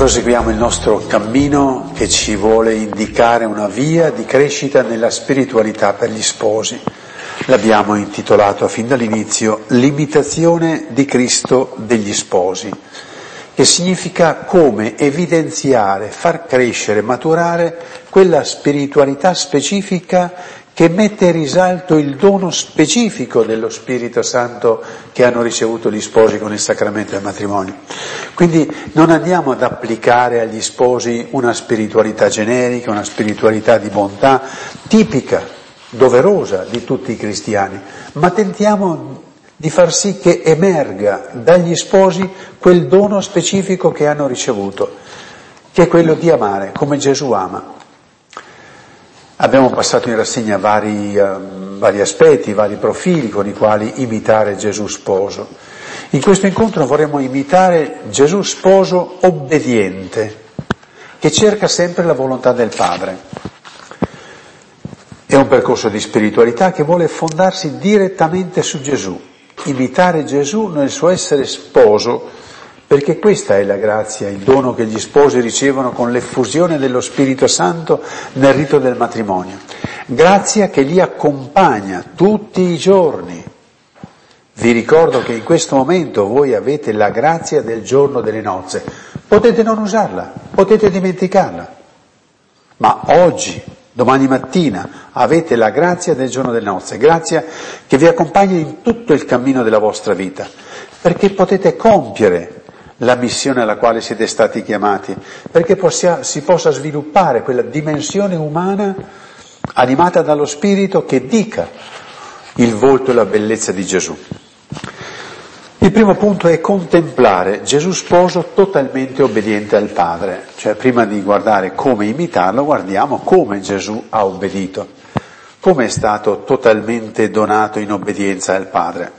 Proseguiamo il nostro cammino che ci vuole indicare una via di crescita nella spiritualità per gli sposi. L'abbiamo intitolato fin dall'inizio L'imitazione di Cristo degli sposi, che significa come evidenziare, far crescere, maturare quella spiritualità specifica che mette in risalto il dono specifico dello Spirito Santo che hanno ricevuto gli sposi con il sacramento del matrimonio. Quindi non andiamo ad applicare agli sposi una spiritualità generica, una spiritualità di bontà tipica, doverosa di tutti i cristiani, ma tentiamo di far sì che emerga dagli sposi quel dono specifico che hanno ricevuto, che è quello di amare come Gesù ama. Abbiamo passato in rassegna vari, uh, vari, aspetti, vari profili con i quali imitare Gesù sposo. In questo incontro vorremmo imitare Gesù sposo obbediente, che cerca sempre la volontà del Padre. È un percorso di spiritualità che vuole fondarsi direttamente su Gesù, imitare Gesù nel suo essere sposo perché questa è la grazia, il dono che gli sposi ricevono con l'effusione dello Spirito Santo nel rito del matrimonio. Grazia che li accompagna tutti i giorni. Vi ricordo che in questo momento voi avete la grazia del giorno delle nozze. Potete non usarla, potete dimenticarla. Ma oggi, domani mattina, avete la grazia del giorno delle nozze, grazia che vi accompagna in tutto il cammino della vostra vita, perché potete compiere la missione alla quale siete stati chiamati, perché possia, si possa sviluppare quella dimensione umana animata dallo Spirito che dica il volto e la bellezza di Gesù. Il primo punto è contemplare Gesù sposo totalmente obbediente al Padre, cioè prima di guardare come imitarlo, guardiamo come Gesù ha obbedito, come è stato totalmente donato in obbedienza al Padre.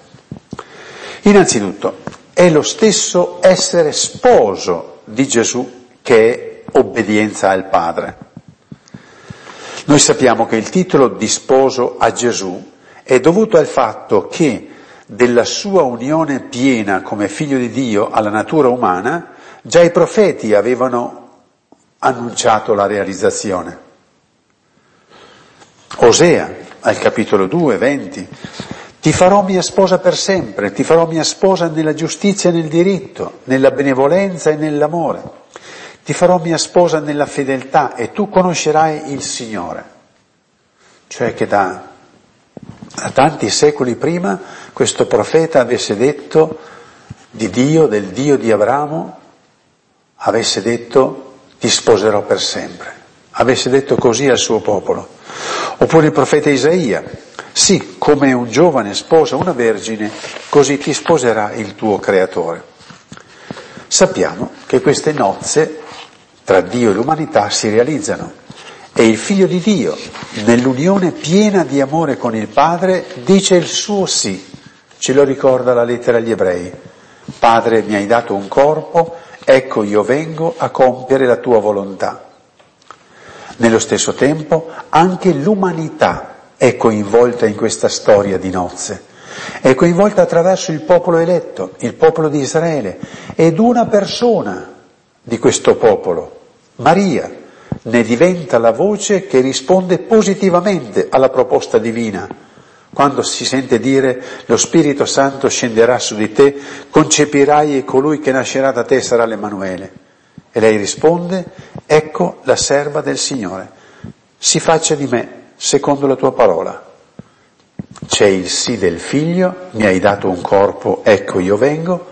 Innanzitutto, è lo stesso essere sposo di Gesù che è obbedienza al Padre. Noi sappiamo che il titolo di sposo a Gesù è dovuto al fatto che della sua unione piena come figlio di Dio alla natura umana, già i profeti avevano annunciato la realizzazione. Osea, al capitolo 2, 20, ti farò mia sposa per sempre, ti farò mia sposa nella giustizia e nel diritto, nella benevolenza e nell'amore. Ti farò mia sposa nella fedeltà e tu conoscerai il Signore. Cioè che da, da tanti secoli prima questo profeta avesse detto di Dio, del Dio di Abramo, avesse detto ti sposerò per sempre, avesse detto così al suo popolo. Oppure il profeta Isaia, sì, come un giovane sposa una vergine, così ti sposerà il tuo creatore. Sappiamo che queste nozze tra Dio e l'umanità si realizzano e il figlio di Dio, nell'unione piena di amore con il Padre, dice il suo sì. Ce lo ricorda la lettera agli ebrei. Padre, mi hai dato un corpo, ecco io vengo a compiere la tua volontà. Nello stesso tempo anche l'umanità è coinvolta in questa storia di nozze. È coinvolta attraverso il popolo eletto, il popolo di Israele, ed una persona di questo popolo, Maria, ne diventa la voce che risponde positivamente alla proposta divina. Quando si sente dire lo Spirito Santo scenderà su di te, concepirai e colui che nascerà da te sarà l'Emanuele. E lei risponde, ecco la serva del Signore, si faccia di me secondo la tua parola. C'è il sì del figlio, mi hai dato un corpo, ecco io vengo,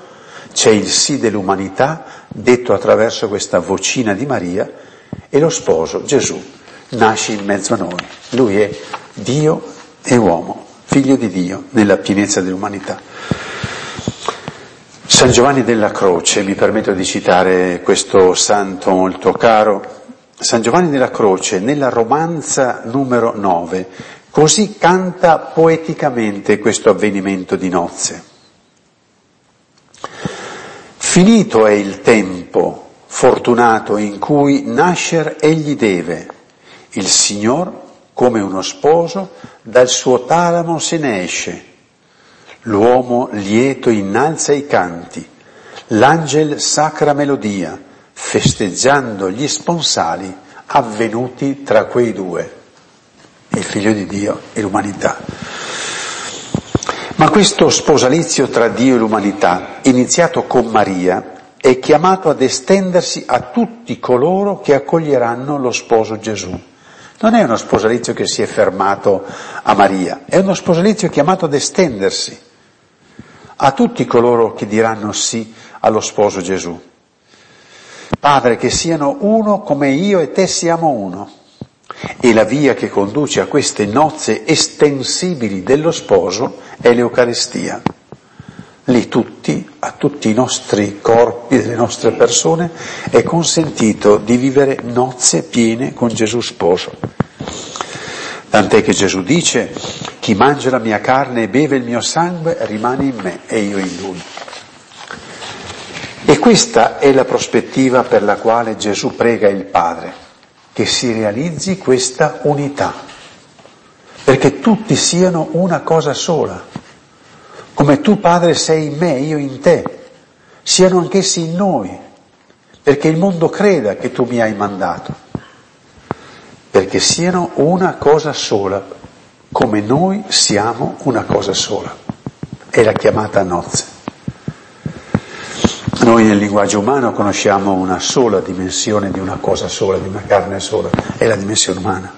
c'è il sì dell'umanità, detto attraverso questa vocina di Maria, e lo sposo, Gesù, nasce in mezzo a noi. Lui è Dio e uomo, figlio di Dio, nella pienezza dell'umanità. San Giovanni della Croce, mi permetto di citare questo santo molto caro, San Giovanni della Croce, nella romanza numero 9, così canta poeticamente questo avvenimento di nozze. Finito è il tempo fortunato in cui nascer egli deve, il Signor, come uno sposo, dal suo talamo se ne esce, l'uomo lieto innalza i canti, l'angel sacra melodia, festeggiando gli sponsali avvenuti tra quei due, il figlio di Dio e l'umanità. Ma questo sposalizio tra Dio e l'umanità, iniziato con Maria, è chiamato ad estendersi a tutti coloro che accoglieranno lo sposo Gesù. Non è uno sposalizio che si è fermato a Maria, è uno sposalizio chiamato ad estendersi a tutti coloro che diranno sì allo sposo Gesù. Padre, che siano uno come io e te siamo uno. E la via che conduce a queste nozze estensibili dello sposo è l'Eucaristia. Lì tutti, a tutti i nostri corpi, delle nostre persone, è consentito di vivere nozze piene con Gesù sposo. Tant'è che Gesù dice, chi mangia la mia carne e beve il mio sangue rimane in me e io in lui. E questa è la prospettiva per la quale Gesù prega il Padre, che si realizzi questa unità, perché tutti siano una cosa sola come tu Padre sei in me, io in te, siano anch'essi in noi, perché il mondo creda che tu mi hai mandato, perché siano una cosa sola, come noi siamo una cosa sola. È la chiamata a nozze. Noi nel linguaggio umano conosciamo una sola dimensione di una cosa sola, di una carne sola, è la dimensione umana.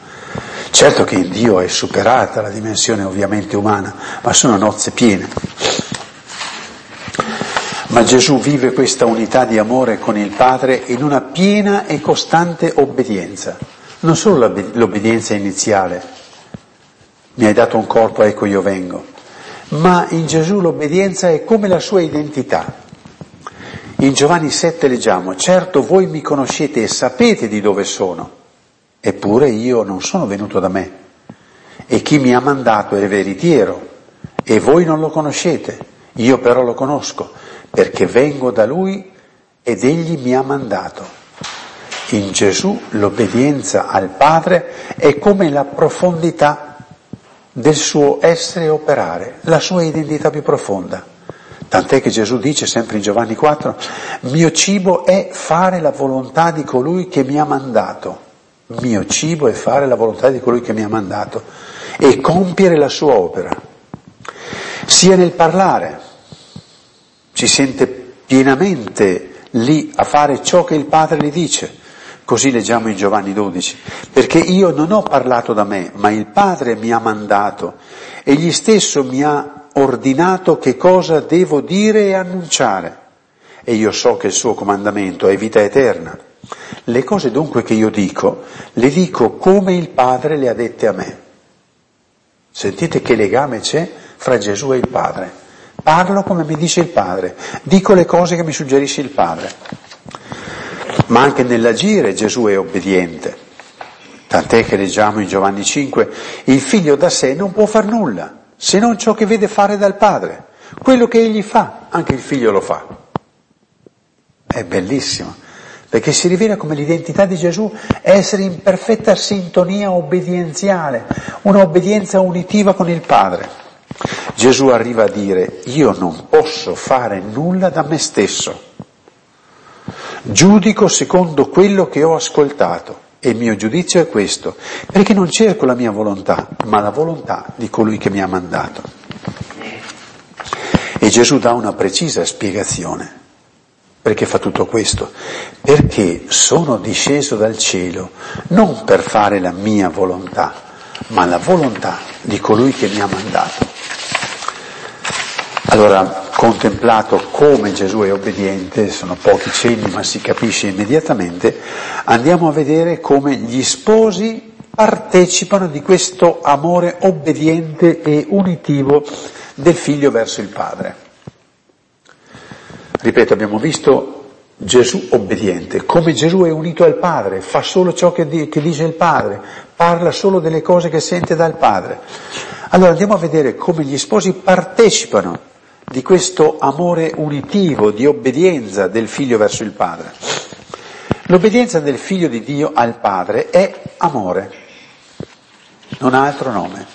Certo che in Dio è superata la dimensione ovviamente umana, ma sono nozze piene. Ma Gesù vive questa unità di amore con il Padre in una piena e costante obbedienza, non solo l'obbedienza iniziale, mi hai dato un corpo, ecco io vengo, ma in Gesù l'obbedienza è come la sua identità. In Giovanni 7 leggiamo, certo voi mi conoscete e sapete di dove sono Eppure io non sono venuto da me e chi mi ha mandato è veritiero e voi non lo conoscete, io però lo conosco perché vengo da lui ed egli mi ha mandato. In Gesù l'obbedienza al Padre è come la profondità del suo essere e operare, la sua identità più profonda. Tant'è che Gesù dice sempre in Giovanni 4, mio cibo è fare la volontà di colui che mi ha mandato mio cibo è fare la volontà di colui che mi ha mandato e compiere la sua opera. Sia nel parlare, si sente pienamente lì a fare ciò che il Padre gli dice. Così leggiamo in Giovanni 12, perché io non ho parlato da me, ma il Padre mi ha mandato, egli stesso mi ha ordinato che cosa devo dire e annunciare. E io so che il suo comandamento è vita eterna. Le cose dunque che io dico, le dico come il Padre le ha dette a me. Sentite che legame c'è fra Gesù e il Padre. Parlo come mi dice il Padre, dico le cose che mi suggerisce il Padre. Ma anche nell'agire Gesù è obbediente. Tant'è che leggiamo in Giovanni 5, il figlio da sé non può far nulla, se non ciò che vede fare dal Padre. Quello che egli fa, anche il figlio lo fa. È bellissimo perché si rivela come l'identità di Gesù è essere in perfetta sintonia obbedienziale, una obbedienza unitiva con il Padre. Gesù arriva a dire io non posso fare nulla da me stesso, giudico secondo quello che ho ascoltato e il mio giudizio è questo, perché non cerco la mia volontà, ma la volontà di colui che mi ha mandato. E Gesù dà una precisa spiegazione. Perché fa tutto questo? Perché sono disceso dal cielo non per fare la mia volontà, ma la volontà di colui che mi ha mandato. Allora, contemplato come Gesù è obbediente, sono pochi cenni ma si capisce immediatamente, andiamo a vedere come gli sposi partecipano di questo amore obbediente e unitivo del figlio verso il padre. Ripeto, abbiamo visto Gesù obbediente, come Gesù è unito al Padre, fa solo ciò che, di, che, dice il Padre, parla solo delle cose che sente dal Padre. Allora andiamo a vedere come gli sposi partecipano di questo amore unitivo, di obbedienza del figlio verso il Padre. L'obbedienza del figlio di Dio al Padre è amore, non ha altro nome.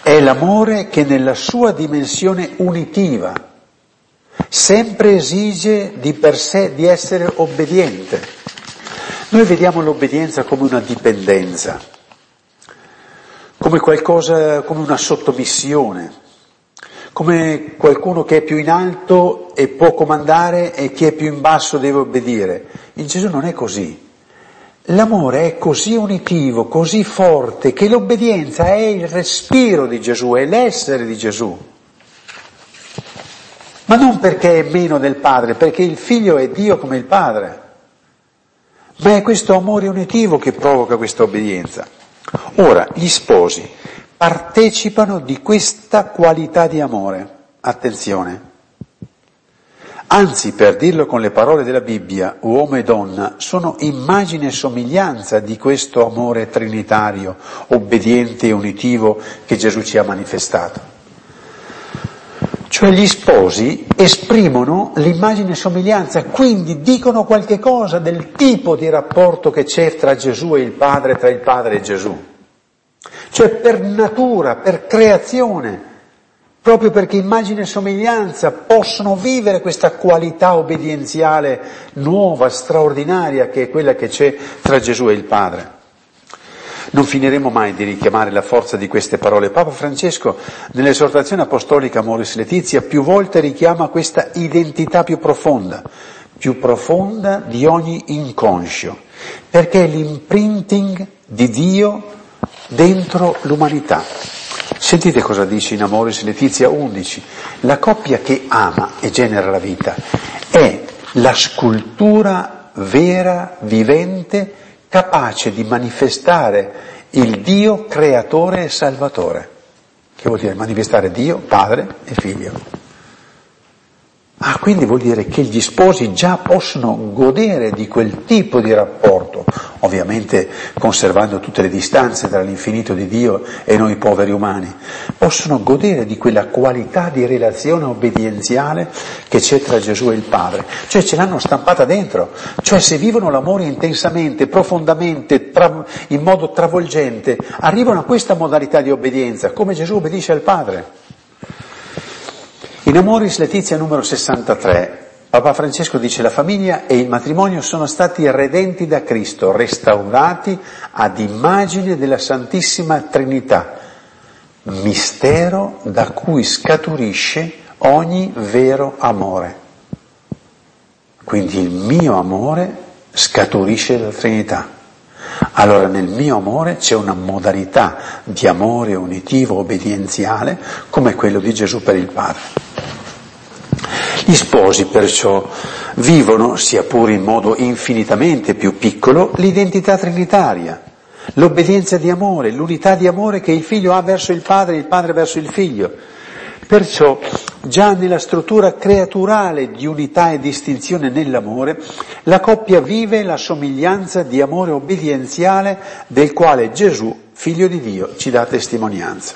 È l'amore che nella sua dimensione unitiva, sempre esige di per sé di essere obbediente. Noi vediamo l'obbedienza come una dipendenza, come qualcosa, come una sottomissione, come qualcuno che è più in alto e può comandare e chi è più in basso deve obbedire. In Gesù non è così. L'amore è così unitivo, così forte, che l'obbedienza è il respiro di Gesù, è l'essere di Gesù. Ma non perché è meno del Padre, perché il figlio è Dio come il Padre. Ma è questo amore unitivo che provoca questa obbedienza. Ora, gli sposi partecipano di questa qualità di amore. Attenzione. Anzi, per dirlo con le parole della Bibbia, uomo e donna sono immagine e somiglianza di questo amore trinitario, obbediente e unitivo che Gesù ci ha manifestato. Cioè gli sposi esprimono l'immagine e somiglianza, quindi dicono qualche cosa del tipo di rapporto che c'è tra Gesù e il Padre, tra il Padre e Gesù. Cioè per natura, per creazione, proprio perché immagine e somiglianza possono vivere questa qualità obbedienziale nuova, straordinaria, che è quella che c'è tra Gesù e il Padre. Non finiremo mai di richiamare la forza di queste parole. Papa Francesco, nell'esortazione apostolica Amoris Letizia, più volte richiama questa identità più profonda, più profonda di ogni inconscio, perché è l'imprinting di Dio dentro l'umanità. Sentite cosa dice in Amoris Letizia 11. La coppia che ama e genera la vita è la scultura vera, vivente, capace di manifestare il Dio creatore e salvatore. Che vuol dire manifestare Dio, padre e figlio. Ah, quindi vuol dire che gli sposi già possono godere di quel tipo di rapporto, ovviamente conservando tutte le distanze tra l'infinito di Dio e noi poveri umani, possono godere di quella qualità di relazione obbedienziale che c'è tra Gesù e il Padre, cioè ce l'hanno stampata dentro, cioè se vivono l'amore intensamente, profondamente, tra, in modo travolgente, arrivano a questa modalità di obbedienza, come Gesù obbedisce al Padre. In Amoris Letizia numero 63, Papa Francesco dice la famiglia e il matrimonio sono stati redenti da Cristo, restaurati ad immagine della Santissima Trinità, mistero da cui scaturisce ogni vero amore. Quindi il mio amore scaturisce dalla Trinità. Allora nel mio amore c'è una modalità di amore unitivo, obbedienziale, come quello di Gesù per il Padre. Gli sposi perciò vivono, sia pure in modo infinitamente più piccolo, l'identità trinitaria, l'obbedienza di amore, l'unità di amore che il figlio ha verso il padre e il padre verso il figlio. Perciò già nella struttura creaturale di unità e distinzione nell'amore, la coppia vive la somiglianza di amore obbedienziale del quale Gesù, figlio di Dio, ci dà testimonianza.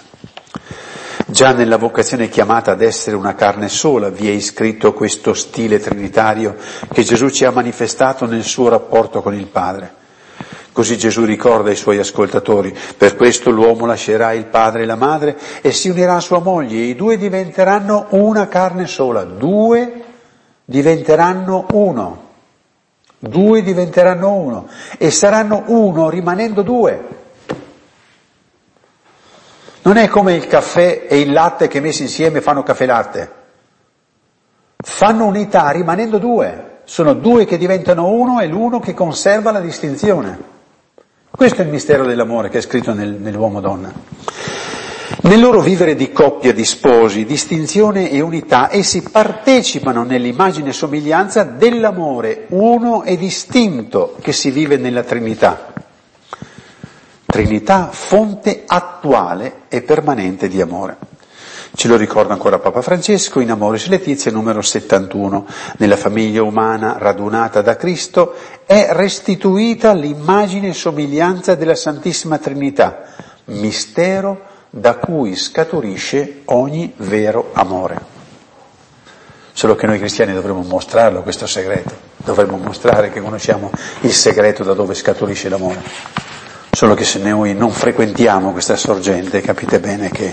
Già nella vocazione chiamata ad essere una carne sola vi è iscritto questo stile trinitario che Gesù ci ha manifestato nel suo rapporto con il Padre. Così Gesù ricorda ai suoi ascoltatori, per questo l'uomo lascerà il padre e la madre e si unirà a sua moglie e i due diventeranno una carne sola, due diventeranno uno, due diventeranno uno e saranno uno rimanendo due. Non è come il caffè e il latte che messi insieme fanno caffè latte. Fanno unità rimanendo due. Sono due che diventano uno e l'uno che conserva la distinzione. Questo è il mistero dell'amore che è scritto nel, nell'uomo-donna. Nel loro vivere di coppia, di sposi, distinzione e unità, essi partecipano nell'immagine e somiglianza dell'amore uno e distinto che si vive nella Trinità. Trinità, fonte attuale e permanente di amore. Ce lo ricorda ancora Papa Francesco in Amoris Letizia numero 71. Nella famiglia umana radunata da Cristo è restituita l'immagine e somiglianza della Santissima Trinità, mistero da cui scaturisce ogni vero amore. Solo che noi cristiani dovremmo mostrarlo questo segreto, dovremmo mostrare che conosciamo il segreto da dove scaturisce l'amore. Solo che se noi non frequentiamo questa sorgente capite bene che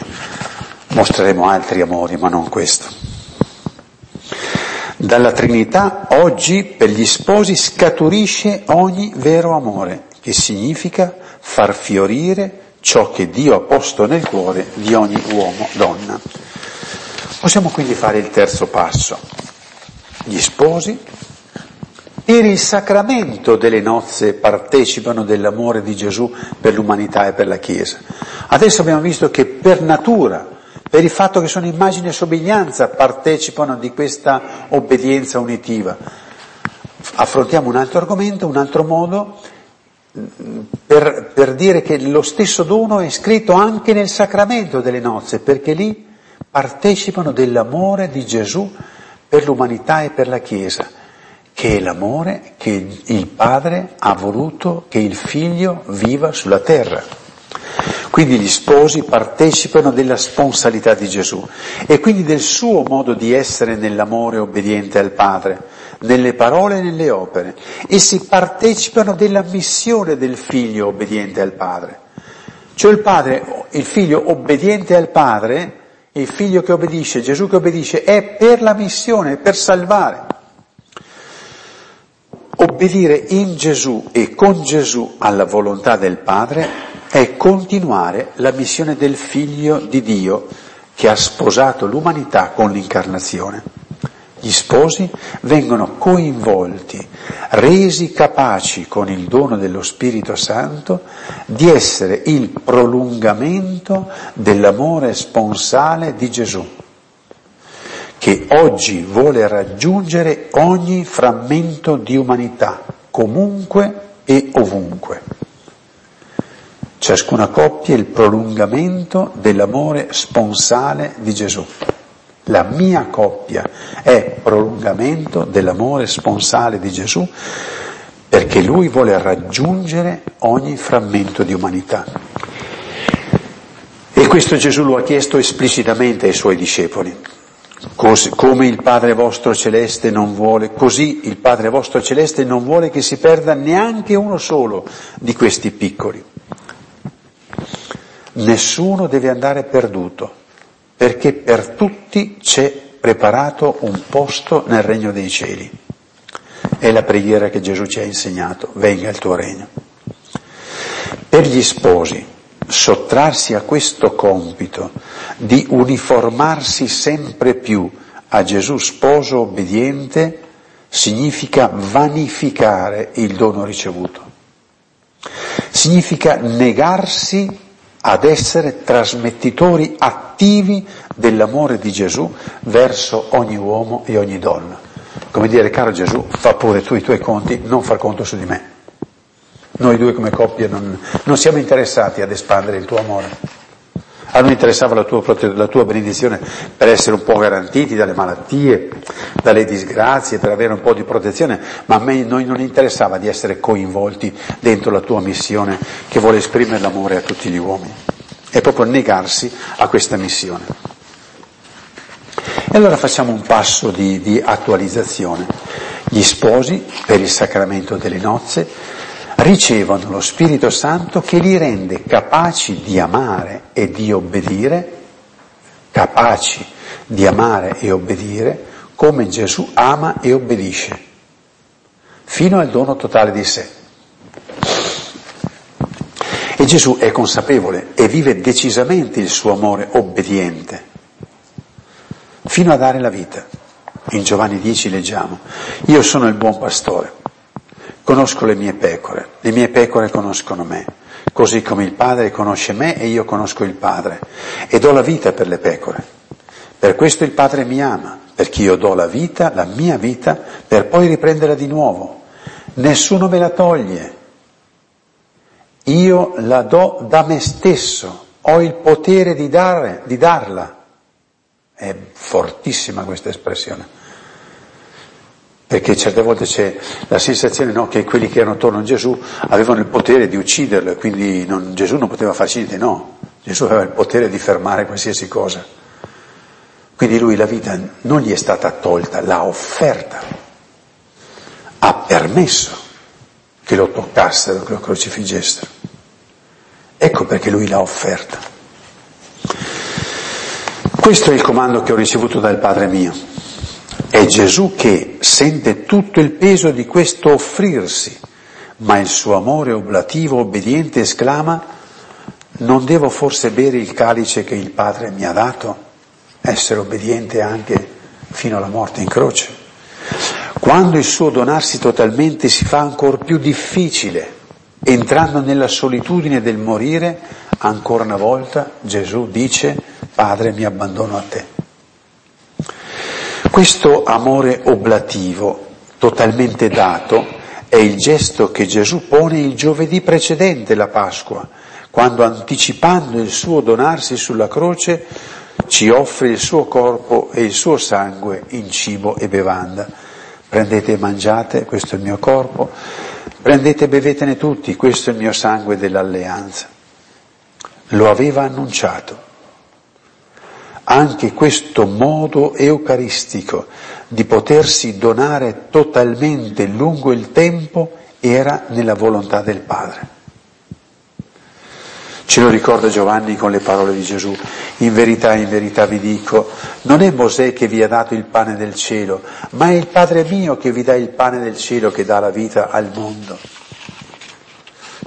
mostreremo altri amori, ma non questo. Dalla Trinità oggi per gli sposi scaturisce ogni vero amore, che significa far fiorire ciò che Dio ha posto nel cuore di ogni uomo, donna. Possiamo quindi fare il terzo passo. Gli sposi per il sacramento delle nozze partecipano dell'amore di Gesù per l'umanità e per la Chiesa. Adesso abbiamo visto che per natura, per il fatto che sono immagine e somiglianza, partecipano di questa obbedienza unitiva. Affrontiamo un altro argomento, un altro modo, per, per dire che lo stesso dono è scritto anche nel sacramento delle nozze, perché lì partecipano dell'amore di Gesù per l'umanità e per la Chiesa che è l'amore che il padre ha voluto che il figlio viva sulla terra. Quindi gli sposi partecipano della sponsalità di Gesù e quindi del suo modo di essere nell'amore obbediente al Padre, nelle parole e nelle opere. Essi partecipano della missione del figlio obbediente al Padre. Cioè il padre, il figlio obbediente al Padre, il figlio che obbedisce, Gesù che obbedisce, è per la missione, per salvare. Obbedire in Gesù e con Gesù alla volontà del Padre è continuare la missione del Figlio di Dio che ha sposato l'umanità con l'incarnazione. Gli sposi vengono coinvolti, resi capaci con il dono dello Spirito Santo di essere il prolungamento dell'amore sponsale di Gesù che oggi vuole raggiungere ogni frammento di umanità, comunque e ovunque. Ciascuna coppia è il prolungamento dell'amore sponsale di Gesù. La mia coppia è prolungamento dell'amore sponsale di Gesù perché lui vuole raggiungere ogni frammento di umanità. E questo Gesù lo ha chiesto esplicitamente ai suoi discepoli. Così, come il Padre vostro celeste non vuole, così il Padre vostro celeste non vuole che si perda neanche uno solo di questi piccoli. Nessuno deve andare perduto, perché per tutti c'è preparato un posto nel regno dei cieli. È la preghiera che Gesù ci ha insegnato, venga il tuo regno. Per gli sposi, sottrarsi a questo compito di uniformarsi sempre più a Gesù sposo obbediente significa vanificare il dono ricevuto. Significa negarsi ad essere trasmettitori attivi dell'amore di Gesù verso ogni uomo e ogni donna. Come dire, caro Gesù, fa pure tu i tuoi conti, non far conto su di me. Noi due come coppia non, non siamo interessati ad espandere il tuo amore. A noi interessava la tua, la tua, benedizione per essere un po' garantiti dalle malattie, dalle disgrazie, per avere un po' di protezione, ma a me, noi non interessava di essere coinvolti dentro la tua missione che vuole esprimere l'amore a tutti gli uomini. È proprio negarsi a questa missione. E allora facciamo un passo di, di attualizzazione. Gli sposi, per il sacramento delle nozze, ricevono lo Spirito Santo che li rende capaci di amare e di obbedire, capaci di amare e obbedire come Gesù ama e obbedisce, fino al dono totale di sé. E Gesù è consapevole e vive decisamente il suo amore obbediente, fino a dare la vita. In Giovanni 10 leggiamo, io sono il buon pastore Conosco le mie pecore, le mie pecore conoscono me, così come il Padre conosce me e io conosco il Padre, e do la vita per le pecore. Per questo il Padre mi ama, perché io do la vita, la mia vita, per poi riprenderla di nuovo. Nessuno me la toglie. Io la do da me stesso, ho il potere di, dare, di darla. È fortissima questa espressione perché certe volte c'è la sensazione no, che quelli che erano attorno a Gesù avevano il potere di ucciderlo e quindi non, Gesù non poteva farci niente, no, Gesù aveva il potere di fermare qualsiasi cosa. Quindi lui la vita non gli è stata tolta, l'ha offerta, ha permesso che lo toccassero, che lo crocifiggessero. Ecco perché lui l'ha offerta. Questo è il comando che ho ricevuto dal Padre mio. È Gesù che sente tutto il peso di questo offrirsi, ma il suo amore oblativo, obbediente, esclama, non devo forse bere il calice che il Padre mi ha dato? Essere obbediente anche fino alla morte in croce. Quando il suo donarsi totalmente si fa ancora più difficile, entrando nella solitudine del morire, ancora una volta Gesù dice, Padre mi abbandono a te. Questo amore oblativo, totalmente dato, è il gesto che Gesù pone il giovedì precedente la Pasqua, quando anticipando il suo donarsi sulla croce ci offre il suo corpo e il suo sangue in cibo e bevanda. Prendete e mangiate, questo è il mio corpo, prendete e bevetene tutti, questo è il mio sangue dell'alleanza. Lo aveva annunciato anche questo modo eucaristico di potersi donare totalmente lungo il tempo era nella volontà del Padre. Ce lo ricorda Giovanni con le parole di Gesù. In verità, in verità vi dico, non è Mosè che vi ha dato il pane del cielo, ma è il Padre mio che vi dà il pane del cielo che dà la vita al mondo.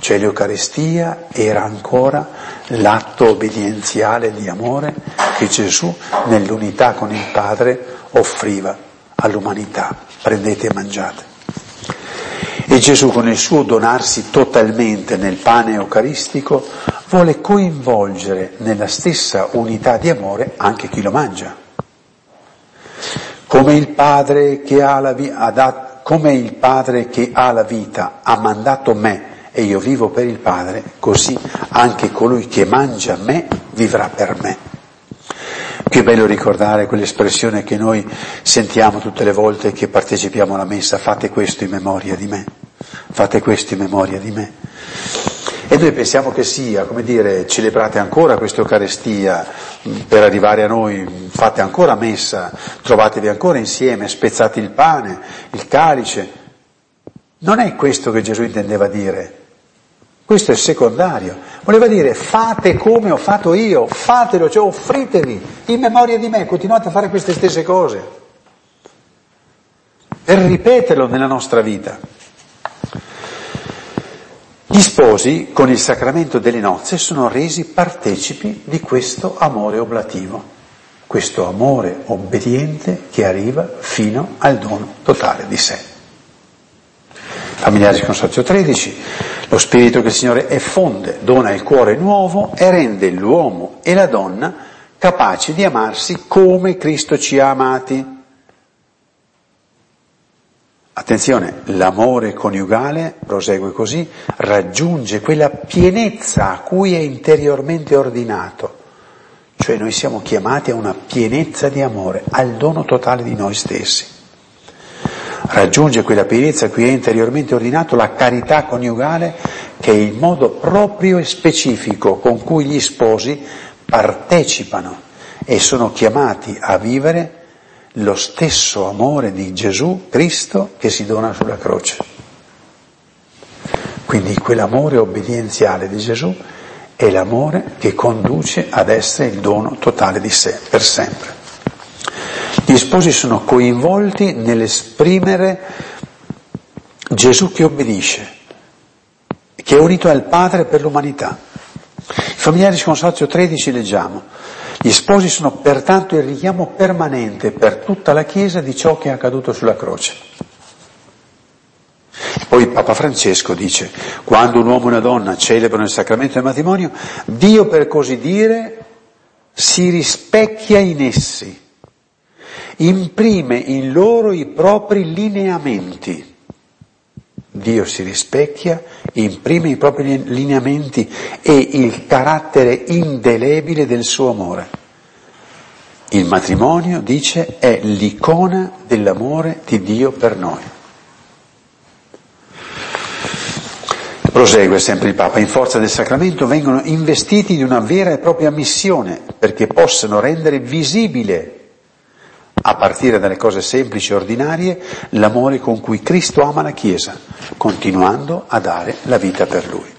Cioè l'Eucaristia era ancora l'atto obbedienziale di amore che Gesù nell'unità con il Padre offriva all'umanità. Prendete e mangiate. E Gesù con il suo donarsi totalmente nel pane eucaristico vuole coinvolgere nella stessa unità di amore anche chi lo mangia. Come il Padre che ha la, vi- ha dat- come il padre che ha la vita ha mandato me e io vivo per il Padre, così anche colui che mangia me vivrà per me. Che bello ricordare quell'espressione che noi sentiamo tutte le volte che partecipiamo alla messa, fate questo in memoria di me, fate questo in memoria di me. E noi pensiamo che sia, come dire, celebrate ancora questa Eucaristia per arrivare a noi, fate ancora messa, trovatevi ancora insieme, spezzate il pane, il calice. Non è questo che Gesù intendeva dire. Questo è secondario. Voleva dire fate come ho fatto io, fatelo, cioè offritevi in memoria di me, continuate a fare queste stesse cose. Per ripeterlo nella nostra vita. Gli sposi con il sacramento delle nozze sono resi partecipi di questo amore oblativo, questo amore obbediente che arriva fino al dono totale di sé. Familiari Consorzio 13, lo Spirito che il Signore effonde, dona il cuore nuovo e rende l'uomo e la donna capaci di amarsi come Cristo ci ha amati. Attenzione, l'amore coniugale, prosegue così, raggiunge quella pienezza a cui è interiormente ordinato. Cioè noi siamo chiamati a una pienezza di amore, al dono totale di noi stessi raggiunge quella pienezza a cui è interiormente ordinato la carità coniugale, che è il modo proprio e specifico con cui gli sposi partecipano e sono chiamati a vivere lo stesso amore di Gesù Cristo che si dona sulla croce. Quindi quell'amore obbedienziale di Gesù è l'amore che conduce ad essere il dono totale di sé per sempre. Gli sposi sono coinvolti nell'esprimere Gesù che obbedisce, che è unito al Padre per l'umanità. I familiari di Consorzio 13 leggiamo, gli sposi sono pertanto il richiamo permanente per tutta la Chiesa di ciò che è accaduto sulla croce. Poi Papa Francesco dice, quando un uomo e una donna celebrano il sacramento del matrimonio, Dio per così dire si rispecchia in essi imprime in loro i propri lineamenti. Dio si rispecchia, imprime i propri lineamenti e il carattere indelebile del suo amore. Il matrimonio, dice, è l'icona dell'amore di Dio per noi. Prosegue sempre il Papa, in forza del sacramento vengono investiti di una vera e propria missione perché possano rendere visibile a partire dalle cose semplici e ordinarie, l'amore con cui Cristo ama la Chiesa, continuando a dare la vita per Lui.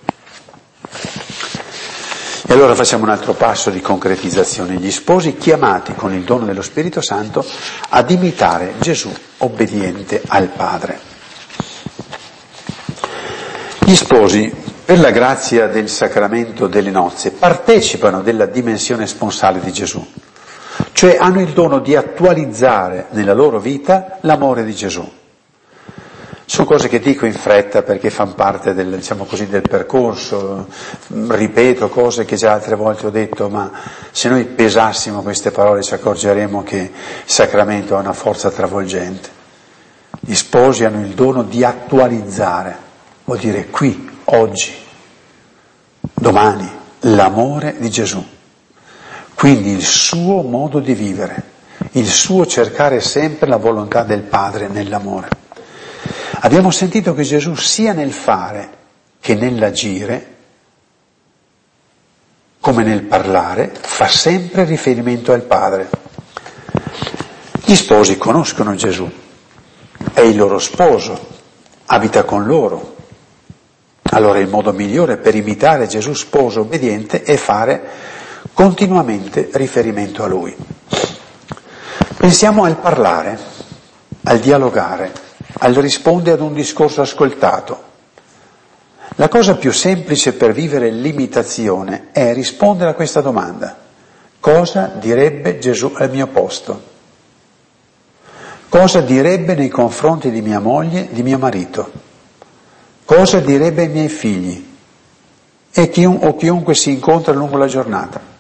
E allora facciamo un altro passo di concretizzazione. Gli sposi chiamati con il dono dello Spirito Santo ad imitare Gesù obbediente al Padre. Gli sposi, per la grazia del sacramento delle nozze, partecipano della dimensione sponsale di Gesù, cioè hanno il dono di attualizzare nella loro vita l'amore di Gesù. Sono cose che dico in fretta perché fanno parte del, diciamo così, del percorso, ripeto cose che già altre volte ho detto, ma se noi pesassimo queste parole ci accorgeremo che il sacramento ha una forza travolgente. Gli sposi hanno il dono di attualizzare, vuol dire qui, oggi, domani, l'amore di Gesù. Quindi il suo modo di vivere, il suo cercare sempre la volontà del Padre nell'amore. Abbiamo sentito che Gesù sia nel fare che nell'agire, come nel parlare, fa sempre riferimento al Padre. Gli sposi conoscono Gesù, è il loro sposo, abita con loro. Allora il modo migliore per imitare Gesù sposo obbediente è fare continuamente riferimento a Lui. Pensiamo al parlare, al dialogare al rispondere ad un discorso ascoltato. La cosa più semplice per vivere l'imitazione è rispondere a questa domanda. Cosa direbbe Gesù al mio posto? Cosa direbbe nei confronti di mia moglie, di mio marito? Cosa direbbe ai miei figli? E chiun, o chiunque si incontra lungo la giornata?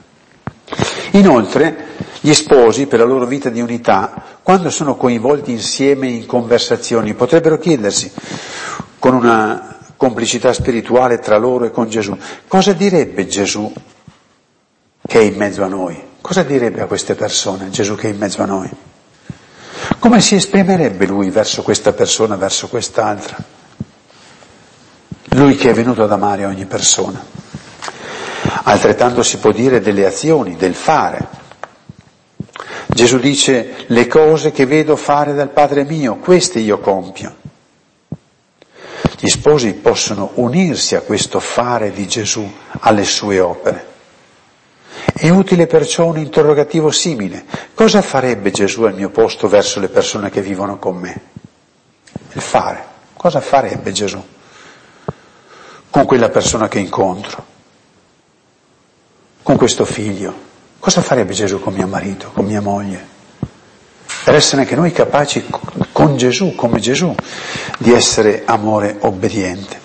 Inoltre, gli sposi, per la loro vita di unità, quando sono coinvolti insieme in conversazioni, potrebbero chiedersi, con una complicità spirituale tra loro e con Gesù, cosa direbbe Gesù che è in mezzo a noi? Cosa direbbe a queste persone Gesù che è in mezzo a noi? Come si esprimerebbe lui verso questa persona, verso quest'altra? Lui che è venuto ad amare ogni persona. Altrettanto si può dire delle azioni, del fare. Gesù dice le cose che vedo fare dal Padre mio, queste io compio. Gli sposi possono unirsi a questo fare di Gesù, alle sue opere. È utile perciò un interrogativo simile. Cosa farebbe Gesù al mio posto verso le persone che vivono con me? Il fare. Cosa farebbe Gesù con quella persona che incontro? Con questo figlio? Cosa farebbe Gesù con mio marito, con mia moglie? Per essere anche noi capaci con Gesù, come Gesù, di essere amore obbediente.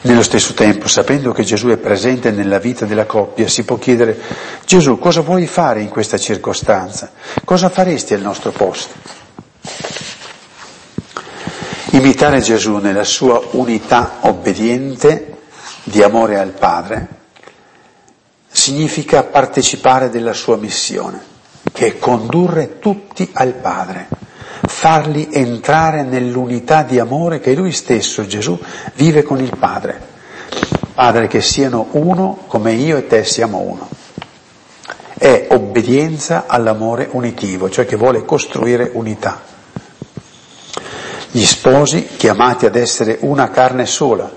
Nello stesso tempo, sapendo che Gesù è presente nella vita della coppia, si può chiedere, Gesù, cosa vuoi fare in questa circostanza? Cosa faresti al nostro posto? Imitare Gesù nella sua unità obbediente di amore al Padre significa partecipare della sua missione, che è condurre tutti al Padre, farli entrare nell'unità di amore che lui stesso, Gesù, vive con il Padre. Padre, che siano uno come io e te siamo uno. È obbedienza all'amore unitivo, cioè che vuole costruire unità. Gli sposi chiamati ad essere una carne sola,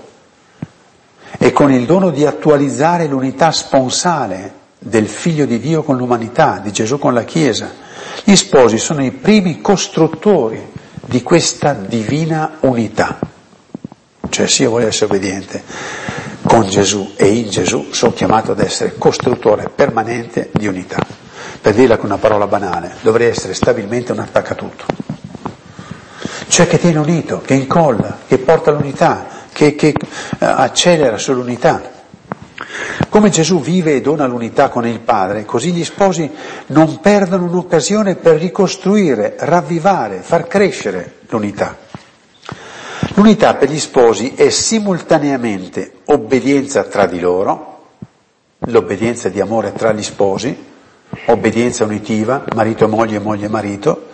e con il dono di attualizzare l'unità sponsale del Figlio di Dio con l'umanità, di Gesù con la Chiesa. Gli sposi sono i primi costruttori di questa divina unità. Cioè se io voglio essere obbediente con Gesù e in Gesù, sono chiamato ad essere costruttore permanente di unità. Per dirla con una parola banale, dovrei essere stabilmente un attaccatutto. Cioè che tiene unito, che incolla, che porta l'unità, che, che eh, accelera sull'unità. Come Gesù vive e dona l'unità con il Padre, così gli sposi non perdono un'occasione per ricostruire, ravvivare, far crescere l'unità. L'unità per gli sposi è simultaneamente obbedienza tra di loro, l'obbedienza di amore tra gli sposi, obbedienza unitiva, marito e moglie, moglie e marito,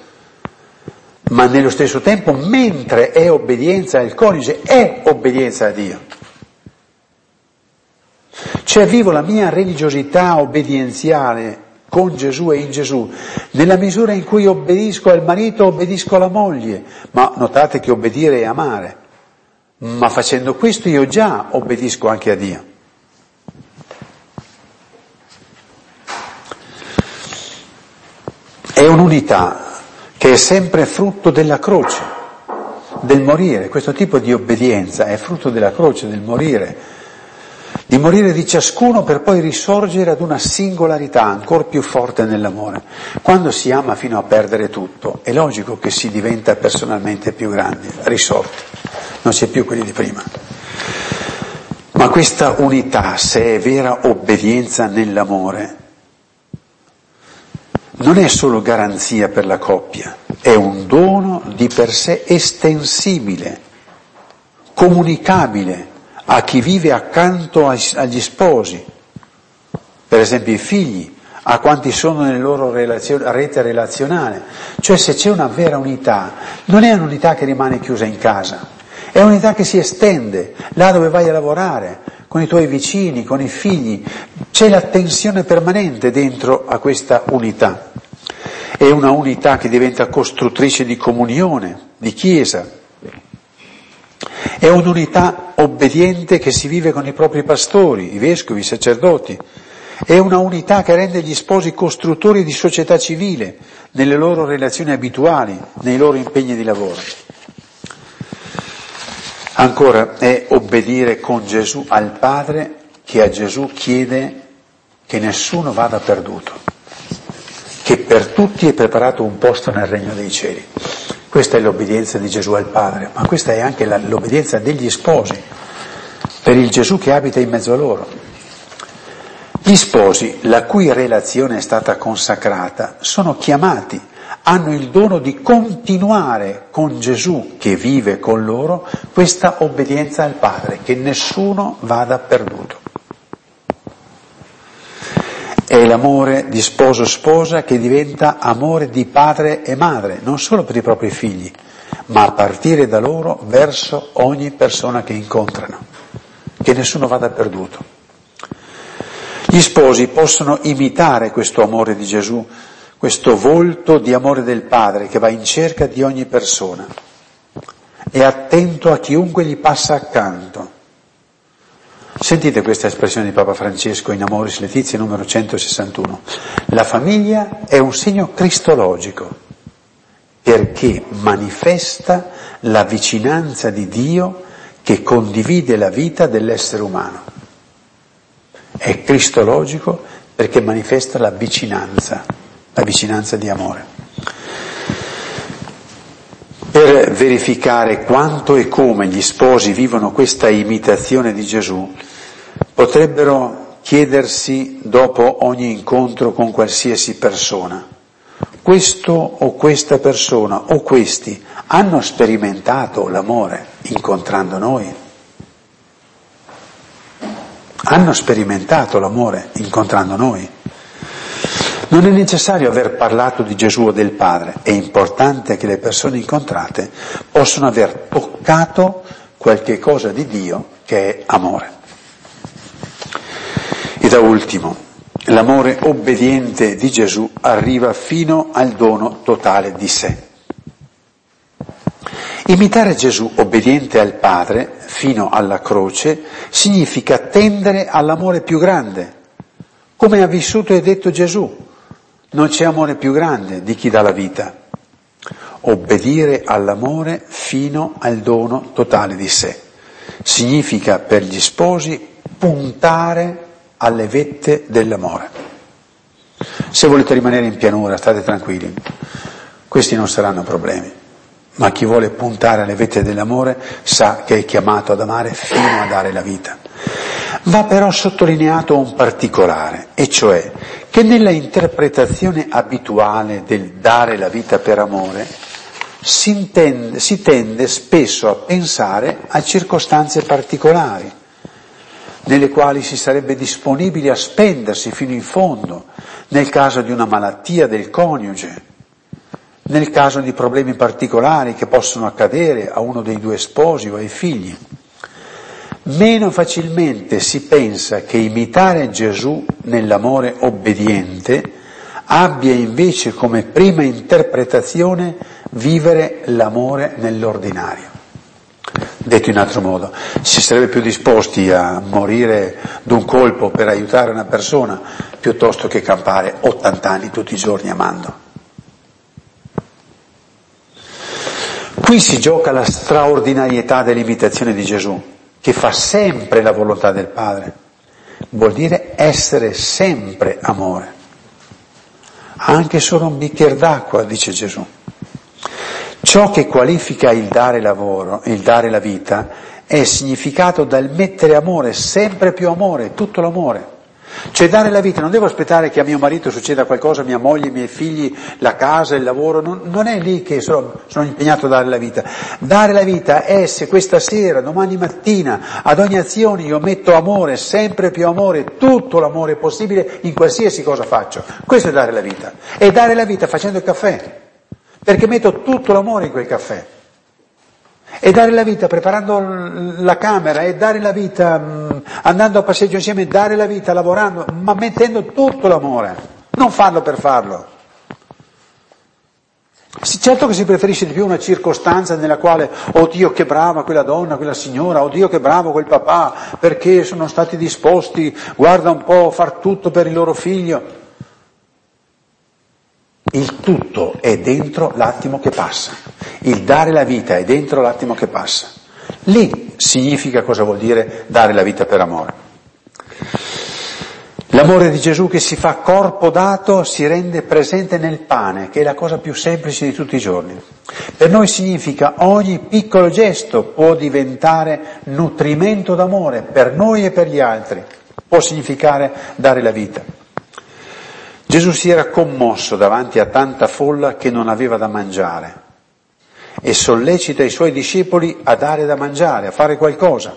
ma nello stesso tempo, mentre è obbedienza al coniuge, è obbedienza a Dio. C'è vivo la mia religiosità obbedienziale con Gesù e in Gesù, nella misura in cui obbedisco al marito, obbedisco alla moglie, ma notate che obbedire è amare, ma facendo questo io già obbedisco anche a Dio. È un'unità che è sempre frutto della croce, del morire. Questo tipo di obbedienza è frutto della croce, del morire, di morire di ciascuno per poi risorgere ad una singolarità ancora più forte nell'amore. Quando si ama fino a perdere tutto, è logico che si diventa personalmente più grandi, risorti, non si è più quelli di prima. Ma questa unità, se è vera obbedienza nell'amore, non è solo garanzia per la coppia, è un dono di per sé estensibile, comunicabile a chi vive accanto agli sposi, per esempio i figli, a quanti sono nella loro relazio- rete relazionale. Cioè se c'è una vera unità, non è un'unità che rimane chiusa in casa, è un'unità che si estende là dove vai a lavorare, con i tuoi vicini, con i figli. C'è la tensione permanente dentro a questa unità. È una unità che diventa costruttrice di comunione, di chiesa. È un'unità obbediente che si vive con i propri pastori, i vescovi, i sacerdoti. È una unità che rende gli sposi costruttori di società civile nelle loro relazioni abituali, nei loro impegni di lavoro. Ancora è obbedire con Gesù al Padre che a Gesù chiede che nessuno vada perduto, che per tutti è preparato un posto nel regno dei cieli. Questa è l'obbedienza di Gesù al Padre, ma questa è anche la, l'obbedienza degli sposi, per il Gesù che abita in mezzo a loro. Gli sposi, la cui relazione è stata consacrata, sono chiamati hanno il dono di continuare con Gesù che vive con loro questa obbedienza al Padre, che nessuno vada perduto. È l'amore di sposo-sposa che diventa amore di padre e madre, non solo per i propri figli, ma a partire da loro verso ogni persona che incontrano, che nessuno vada perduto. Gli sposi possono imitare questo amore di Gesù questo volto di amore del Padre che va in cerca di ogni persona. È attento a chiunque gli passa accanto. Sentite questa espressione di Papa Francesco in Amoris Letizia numero 161. La famiglia è un segno cristologico perché manifesta la vicinanza di Dio che condivide la vita dell'essere umano. È cristologico perché manifesta la vicinanza la vicinanza di amore. Per verificare quanto e come gli sposi vivono questa imitazione di Gesù, potrebbero chiedersi dopo ogni incontro con qualsiasi persona, questo o questa persona o questi hanno sperimentato l'amore incontrando noi? Hanno sperimentato l'amore incontrando noi? Non è necessario aver parlato di Gesù o del Padre, è importante che le persone incontrate possano aver toccato qualche cosa di Dio che è amore. E da ultimo, l'amore obbediente di Gesù arriva fino al dono totale di sé. Imitare Gesù obbediente al Padre fino alla croce significa tendere all'amore più grande, come ha vissuto e detto Gesù. Non c'è amore più grande di chi dà la vita. Obbedire all'amore fino al dono totale di sé. Significa per gli sposi puntare alle vette dell'amore. Se volete rimanere in pianura, state tranquilli, questi non saranno problemi. Ma chi vuole puntare alle vette dell'amore sa che è chiamato ad amare fino a dare la vita. Va però sottolineato un particolare, e cioè che nella interpretazione abituale del dare la vita per amore si, intende, si tende spesso a pensare a circostanze particolari, nelle quali si sarebbe disponibili a spendersi fino in fondo, nel caso di una malattia del coniuge, nel caso di problemi particolari che possono accadere a uno dei due sposi o ai figli Meno facilmente si pensa che imitare Gesù nell'amore obbediente abbia invece come prima interpretazione vivere l'amore nell'ordinario. Detto in altro modo, si sarebbe più disposti a morire d'un colpo per aiutare una persona piuttosto che campare 80 anni tutti i giorni amando. Qui si gioca la straordinarietà dell'imitazione di Gesù, che fa sempre la volontà del Padre. Vuol dire essere sempre amore. Anche solo un bicchiere d'acqua, dice Gesù. Ciò che qualifica il dare lavoro, il dare la vita, è significato dal mettere amore, sempre più amore, tutto l'amore. Cioè dare la vita, non devo aspettare che a mio marito succeda qualcosa, mia moglie, ai miei figli, la casa, il lavoro, non, non è lì che sono, sono, impegnato a dare la vita. Dare la vita è se questa sera, domani mattina, ad ogni azione io metto amore, sempre più amore, tutto l'amore possibile in qualsiasi cosa faccio. Questo è dare la vita. E dare la vita facendo il caffè, perché metto tutto l'amore in quel caffè. E dare la vita preparando la camera, e dare la vita mm, andando a passeggio insieme, dare la vita lavorando, ma mettendo tutto l'amore, non farlo per farlo. Certo che si preferisce di più una circostanza nella quale, oddio che brava quella donna, quella signora, oddio che bravo quel papà, perché sono stati disposti, guarda un po', a far tutto per il loro figlio. Il tutto è dentro l'attimo che passa, il dare la vita è dentro l'attimo che passa. Lì significa cosa vuol dire dare la vita per amore. L'amore di Gesù che si fa corpo dato si rende presente nel pane, che è la cosa più semplice di tutti i giorni. Per noi significa ogni piccolo gesto può diventare nutrimento d'amore per noi e per gli altri, può significare dare la vita. Gesù si era commosso davanti a tanta folla che non aveva da mangiare e sollecita i suoi discepoli a dare da mangiare, a fare qualcosa.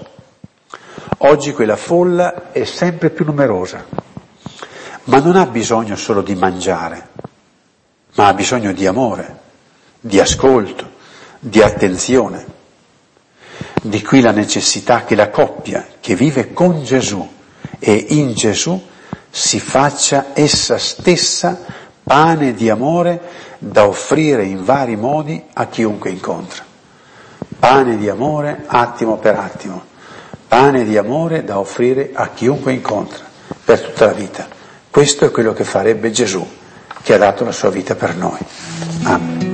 Oggi quella folla è sempre più numerosa, ma non ha bisogno solo di mangiare, ma ha bisogno di amore, di ascolto, di attenzione. Di qui la necessità che la coppia che vive con Gesù e in Gesù si faccia essa stessa pane di amore da offrire in vari modi a chiunque incontra. Pane di amore attimo per attimo, pane di amore da offrire a chiunque incontra per tutta la vita. Questo è quello che farebbe Gesù, che ha dato la sua vita per noi. Amen.